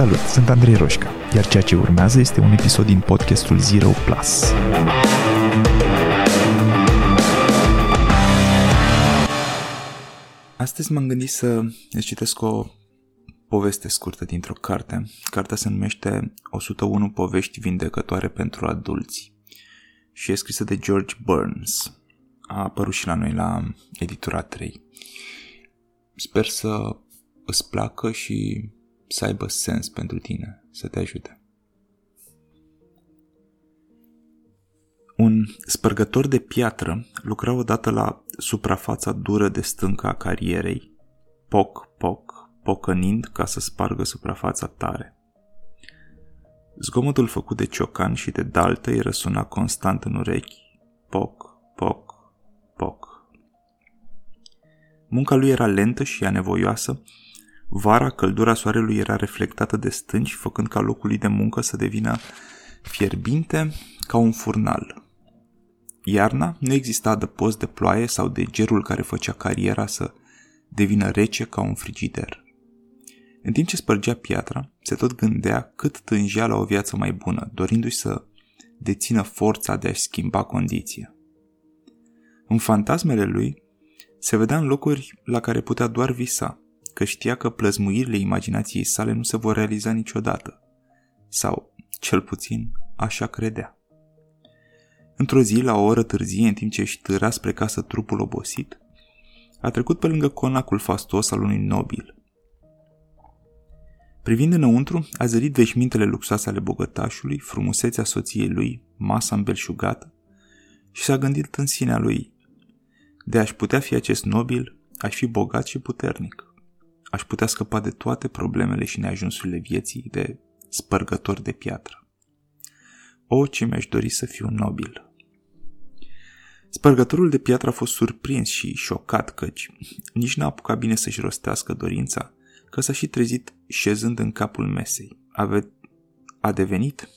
Salut, sunt Andrei Roșca, iar ceea ce urmează este un episod din podcastul Zero Plus. Astăzi m-am gândit să îți citesc o poveste scurtă dintr-o carte. Cartea se numește 101 povești vindecătoare pentru adulți și e scrisă de George Burns. A apărut și la noi la editura 3. Sper să îți placă și să aibă sens pentru tine, să te ajute. Un spărgător de piatră lucra odată la suprafața dură de stâncă a carierei, poc, poc, pocănind ca să spargă suprafața tare. Zgomotul făcut de ciocan și de daltă îi răsuna constant în urechi, poc, poc, poc. Munca lui era lentă și anevoioasă, Vara, căldura soarelui era reflectată de stânci, făcând ca locul lui de muncă să devină fierbinte ca un furnal. Iarna nu exista adăpost de ploaie sau de gerul care făcea cariera să devină rece ca un frigider. În timp ce spărgea piatra, se tot gândea cât tângea la o viață mai bună, dorindu-și să dețină forța de a-și schimba condiția. În fantasmele lui se vedea în locuri la care putea doar visa, că știa că plăzmuirile imaginației sale nu se vor realiza niciodată. Sau, cel puțin, așa credea. Într-o zi, la o oră târzie, în timp ce își târa spre casă trupul obosit, a trecut pe lângă conacul fastos al unui nobil. Privind înăuntru, a zărit veșmintele luxoase ale bogătașului, frumusețea soției lui, masa îmbelșugată, și s-a gândit în sinea lui, de aș putea fi acest nobil, aș fi bogat și puternic aș putea scăpa de toate problemele și neajunsurile vieții de spărgător de piatră. O, ce mi-aș dori să fiu nobil! Spărgătorul de piatră a fost surprins și șocat căci nici n-a apucat bine să-și rostească dorința, că s-a și trezit șezând în capul mesei. Ave... A devenit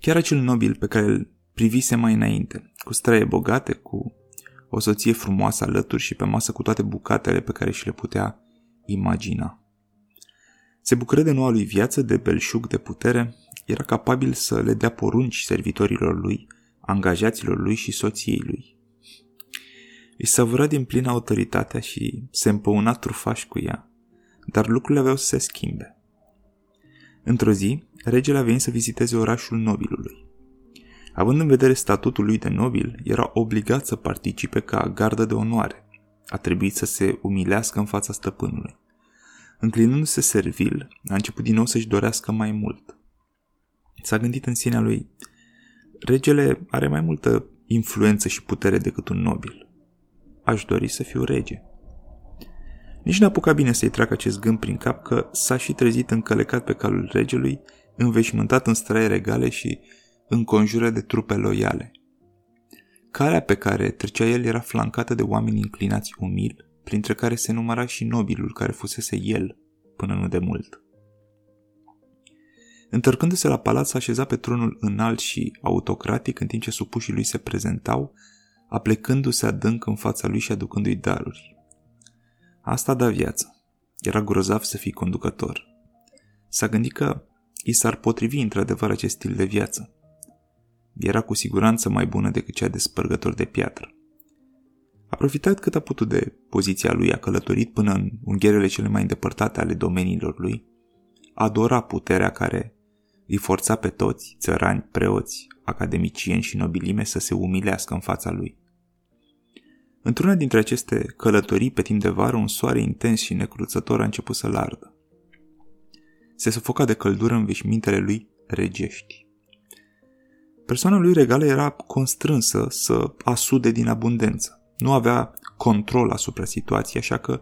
chiar acel nobil pe care îl privise mai înainte, cu straie bogate, cu o soție frumoasă alături și pe masă cu toate bucatele pe care și le putea imagina. Se bucură de noua lui viață, de belșug, de putere, era capabil să le dea porunci servitorilor lui, angajaților lui și soției lui. Își savura din plină autoritatea și se împăuna trufaș cu ea, dar lucrurile aveau să se schimbe. Într-o zi, regele a venit să viziteze orașul nobilului. Având în vedere statutul lui de nobil, era obligat să participe ca gardă de onoare. A trebuit să se umilească în fața stăpânului. Înclinându-se servil, a început din nou să-și dorească mai mult. S-a gândit în sinea lui, regele are mai multă influență și putere decât un nobil. Aș dori să fiu rege. Nici n-a apucat bine să-i treacă acest gând prin cap că s-a și trezit încălecat pe calul regelui, înveșmântat în straie regale și înconjură de trupe loiale. Calea pe care trecea el era flancată de oameni inclinați umil, printre care se număra și nobilul care fusese el până nu de mult. Întorcându-se la palat, s-a așezat pe tronul înalt și autocratic în timp ce supușii lui se prezentau, aplecându-se adânc în fața lui și aducându-i daruri. Asta da viață. Era grozav să fii conducător. S-a gândit că i s-ar potrivi într-adevăr acest stil de viață era cu siguranță mai bună decât cea de spărgător de piatră. A profitat cât a putut de poziția lui, a călătorit până în ungherele cele mai îndepărtate ale domeniilor lui, adora puterea care îi forța pe toți, țărani, preoți, academicieni și nobilime să se umilească în fața lui. Într-una dintre aceste călătorii pe timp de vară, un soare intens și necruțător a început să lardă. Se sufoca de căldură în veșmintele lui regești. Persoana lui regală era constrânsă să asude din abundență. Nu avea control asupra situației, așa că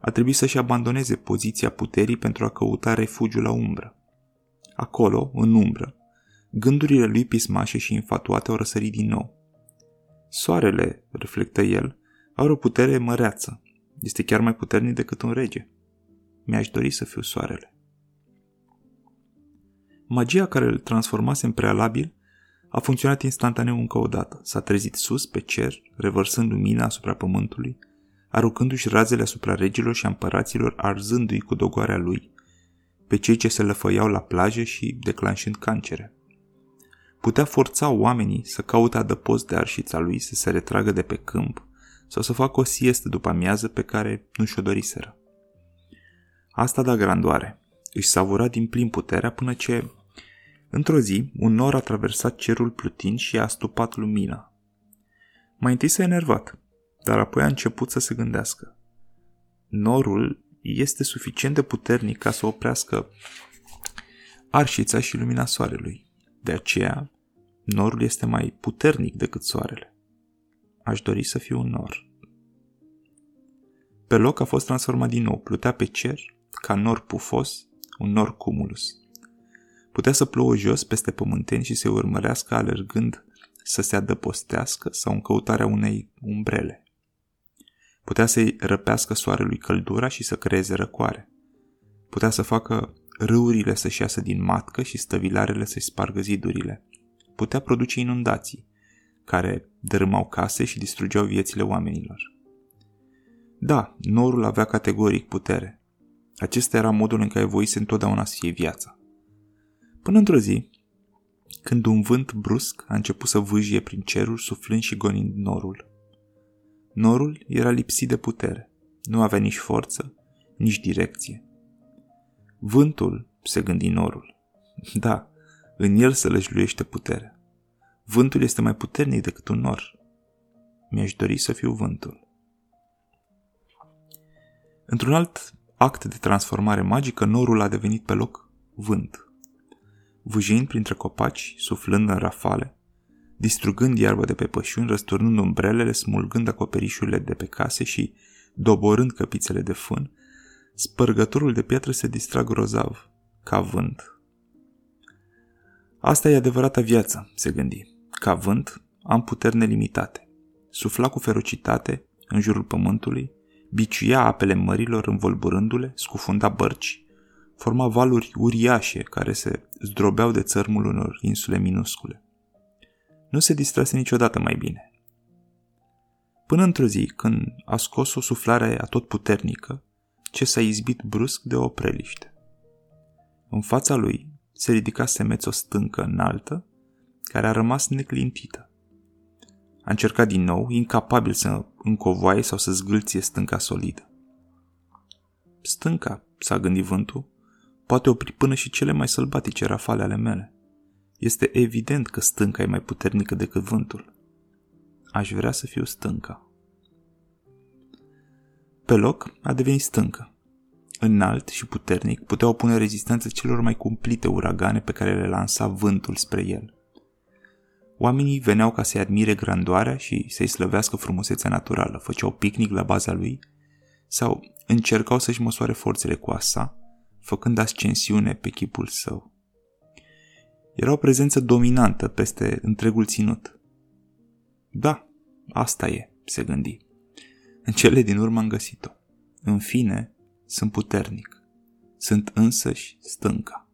a trebuit să-și abandoneze poziția puterii pentru a căuta refugiu la umbră. Acolo, în umbră, gândurile lui pismașe și infatuate au răsărit din nou. Soarele, reflectă el, are o putere măreață. Este chiar mai puternic decât un rege. Mi-aș dori să fiu soarele. Magia care îl transformase în prealabil a funcționat instantaneu încă o dată. S-a trezit sus, pe cer, revărsând lumina asupra pământului, aruncându-și razele asupra regilor și împăraților, arzându-i cu dogoarea lui, pe cei ce se lăfăiau la plajă și declanșând cancere. Putea forța oamenii să caute adăpost de arșița lui să se retragă de pe câmp sau să facă o siestă după amiază pe care nu și-o doriseră. Asta da grandoare. Își savura din plin puterea până ce, într-o zi, un nor a traversat cerul plutind și a astupat lumina. Mai întâi s-a enervat, dar apoi a început să se gândească. Norul este suficient de puternic ca să oprească arșița și lumina soarelui. De aceea, norul este mai puternic decât soarele. Aș dori să fiu un nor. Pe loc a fost transformat din nou, plutea pe cer, ca nor pufos, un nor cumulus. Putea să plouă jos peste pământeni și se urmărească alergând să se adăpostească sau în căutarea unei umbrele. Putea să-i răpească soarelui căldura și să creeze răcoare. Putea să facă râurile să-și iasă din matcă și stăvilarele să-și spargă zidurile. Putea produce inundații, care dărâmau case și distrugeau viețile oamenilor. Da, norul avea categoric putere. Acesta era modul în care voise întotdeauna să fie viața. Până într-o zi, când un vânt brusc a început să vâjie prin cerul, suflând și gonind norul. Norul era lipsit de putere. Nu avea nici forță, nici direcție. Vântul, se gândi norul. Da, în el se lăjluiește puterea. Vântul este mai puternic decât un nor. Mi-aș dori să fiu vântul. Într-un alt act de transformare magică, norul a devenit pe loc vânt. Vâjind printre copaci, suflând în rafale, distrugând iarba de pe pășuni, răsturnând umbrelele, smulgând acoperișurile de pe case și doborând căpițele de fân, spărgătorul de piatră se distrag grozav, ca vânt. Asta e adevărata viață, se gândi. Ca vânt, am puteri nelimitate. Sufla cu ferocitate în jurul pământului, biciuia apele mărilor învolburându-le, scufunda bărci, forma valuri uriașe care se zdrobeau de țărmul unor insule minuscule. Nu se distrase niciodată mai bine. Până într-o zi, când a scos o suflare atotputernică, ce s-a izbit brusc de o preliște. În fața lui se ridica semeț o stâncă înaltă, care a rămas neclintită. A încercat din nou, incapabil să încovoaie sau să zgâlție stânca solidă. Stânca, s-a gândit vântul, poate opri până și cele mai sălbatice rafale ale mele. Este evident că stânca e mai puternică decât vântul. Aș vrea să fiu stânca. Pe loc a devenit stâncă. Înalt și puternic putea opune rezistență celor mai cumplite uragane pe care le lansa vântul spre el. Oamenii veneau ca să-i admire grandoarea și să-i slăvească frumusețea naturală, făceau picnic la baza lui sau încercau să-și măsoare forțele cu asa, făcând ascensiune pe chipul său. Era o prezență dominantă peste întregul ținut. Da, asta e, se gândi. În cele din urmă am găsit-o. În fine, sunt puternic. Sunt însăși stânca.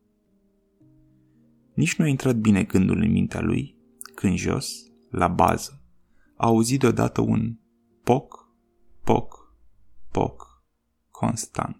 Nici nu a intrat bine gândul în mintea lui, când jos, la bază, a auzit deodată un poc, poc, poc, constant.